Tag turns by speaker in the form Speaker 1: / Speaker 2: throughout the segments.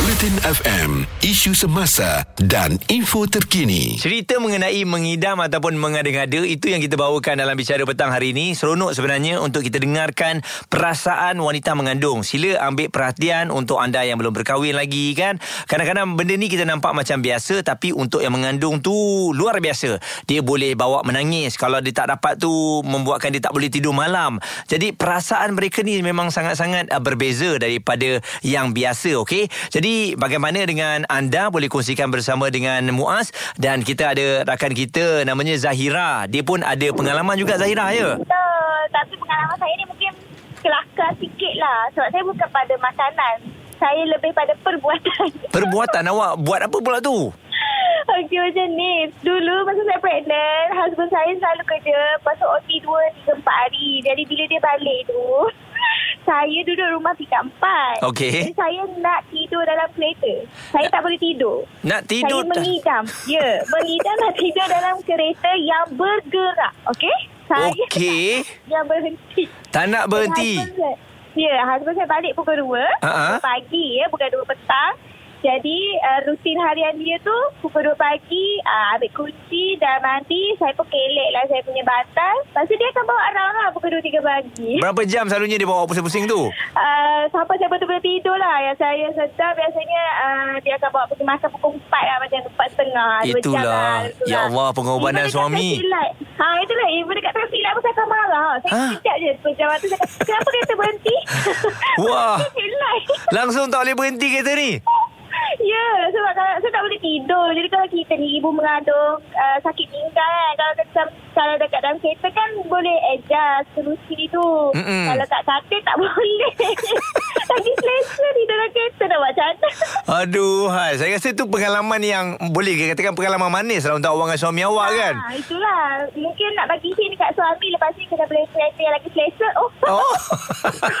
Speaker 1: Bulletin FM Isu semasa Dan info terkini.
Speaker 2: Cerita mengenai mengidam ataupun mengada-ngada Itu yang kita bawakan dalam bicara petang hari ini Seronok sebenarnya untuk kita dengarkan Perasaan wanita mengandung. Sila ambil perhatian untuk anda yang belum berkahwin lagi kan? Kadang-kadang benda ni kita nampak macam biasa Tapi untuk yang mengandung tu luar biasa. Dia boleh bawa menangis. Kalau dia tak dapat tu Membuatkan dia tak boleh tidur malam. Jadi perasaan mereka ni memang sangat-sangat uh, berbeza Daripada yang biasa okey? Jadi bagaimana dengan anda boleh kongsikan bersama dengan Muaz dan kita ada rakan kita namanya Zahira. Dia pun ada pengalaman juga Zahira ya.
Speaker 3: Betul. Tapi pengalaman saya ni mungkin kelakar sikit lah. Sebab saya bukan pada makanan. Saya lebih pada perbuatan.
Speaker 2: Perbuatan awak buat apa pula tu?
Speaker 3: Okey macam ni. Dulu masa saya pregnant, husband saya selalu kerja. Pasal OT 2, 3, 4 hari. Jadi bila dia balik tu, saya duduk rumah tingkat empat.
Speaker 2: Okey.
Speaker 3: Jadi saya nak tidur dalam kereta. Saya tak boleh tidur.
Speaker 2: Nak tidur
Speaker 3: Saya mengidam. Ya, mengidam nak tidur dalam kereta yang bergerak. Okey? Saya
Speaker 2: Okey.
Speaker 3: yang berhenti.
Speaker 2: Tak nak berhenti.
Speaker 3: Ya, husband saya balik pukul 2
Speaker 2: Ha-ha.
Speaker 3: pagi ya, bukan 2 petang. Jadi uh, rutin harian dia tu pukul 2 pagi uh, ambil kunci dah mandi saya pun kelek lah saya punya batal. Lepas tu dia akan bawa around lah pukul 2 3 pagi.
Speaker 2: Berapa jam selalunya dia bawa pusing-pusing tu?
Speaker 3: Uh, sampai saya betul-betul tidur lah Yang saya sedar biasanya uh, Dia akan bawa pergi makan pukul 4 lah Macam 4 setengah dua jam
Speaker 2: Itulah.
Speaker 3: lah,
Speaker 2: Ya Allah, pengorbanan
Speaker 3: Even dekat
Speaker 2: suami.
Speaker 3: Ha itulah Even dekat traffic light pun saya akan marah Saya
Speaker 2: Ha?
Speaker 3: kejap je Sekejap saya kata Kenapa kereta berhenti
Speaker 2: Wah. Langsung tak boleh berhenti kereta ni.
Speaker 3: Ya sebab kalau, saya tak boleh tidur. Jadi kalau kita ni ibu mengandung uh, Sakit pinggang kan Kalau kita kalau dekat dalam kereta kan Boleh adjust kerusi tu.
Speaker 2: Mm-mm.
Speaker 3: Kalau tak katil tak boleh. Lagi selesa dalam kereta Nak buat macam mana
Speaker 2: Aduh, hai. saya rasa tu pengalaman yang boleh katakan pengalaman manis lah untuk awak dengan suami awak kan.
Speaker 3: Ha, itulah. Mungkin nak bagi hint dekat suami lepas ni kena boleh kereta yang lagi selesa. Oh.
Speaker 2: Oh.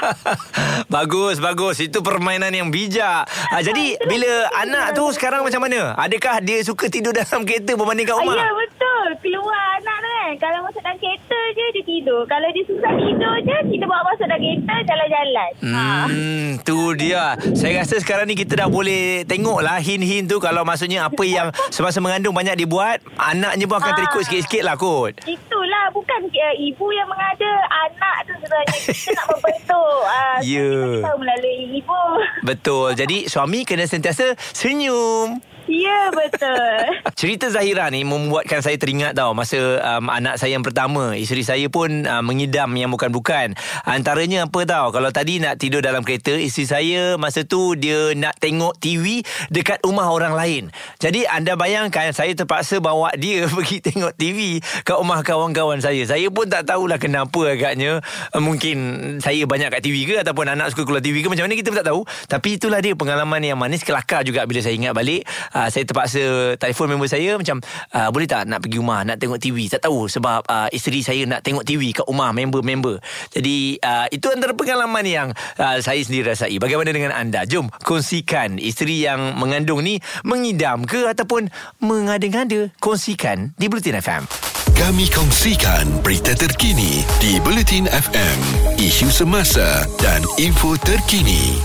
Speaker 2: bagus, bagus. Itu permainan yang bijak. Ah, jadi
Speaker 3: Itulah
Speaker 2: bila
Speaker 3: mungkin
Speaker 2: anak
Speaker 3: dia-
Speaker 2: tu sekarang macam mana? Adakah dia suka tidur dalam kereta berbanding kat
Speaker 3: Ah,
Speaker 2: rumah?
Speaker 3: Ya betul. Keluar anak tu kan. Kalau masuk dalam kereta je dia tidur. Kalau dia susah tidur je kita bawa masuk dalam kereta jalan-jalan. Ha.
Speaker 2: Hmm, tu dia. Saya rasa sekarang ni kita dah boleh tengok lah hint-hint tu kalau maksudnya apa yang semasa mengandung banyak dibuat, anaknya pun akan
Speaker 3: Ah.
Speaker 2: terikut sikit-sikit lah kot.
Speaker 3: Itulah bukan uh, ibu yang mengada anak tu sebenarnya kita nak membentuk. Uh,
Speaker 2: Ya.
Speaker 3: Kita tahu melalui ibu.
Speaker 2: Betul. Jadi suami kena sentiasa senyum.
Speaker 3: Ya betul.
Speaker 2: Cerita Zahira ni membuatkan saya teringat tau masa um, anak saya yang pertama. Isteri saya pun uh, mengidam yang bukan-bukan. Antaranya apa tau? Kalau tadi nak tidur dalam kereta, isteri saya masa tu dia nak tengok TV dekat rumah orang lain. Jadi anda bayangkan saya terpaksa bawa dia pergi tengok TV kat rumah kawan-kawan saya. Saya pun tak tahulah kenapa agaknya. Uh, mungkin saya banyak kat TV ke ataupun anak suka keluar TV ke macam mana kita pun tak tahu. Tapi itulah dia pengalaman yang manis kelakar juga bila saya ingat balik. Uh, saya terpaksa telefon member saya macam uh, boleh tak nak pergi rumah nak tengok TV. Tak tahu sebab uh, isteri saya nak tengok TV kat rumah member-member. Jadi uh, itu antara pengalaman yang uh, saya sendiri rasai. Bagaimana dengan anda? Jom kongsikan isteri yang mengandung ni mengidam ke ataupun mengada-ngada. Kongsikan di Bulletin FM.
Speaker 1: Kami kongsikan berita terkini di Bulletin FM Isu semasa dan info terkini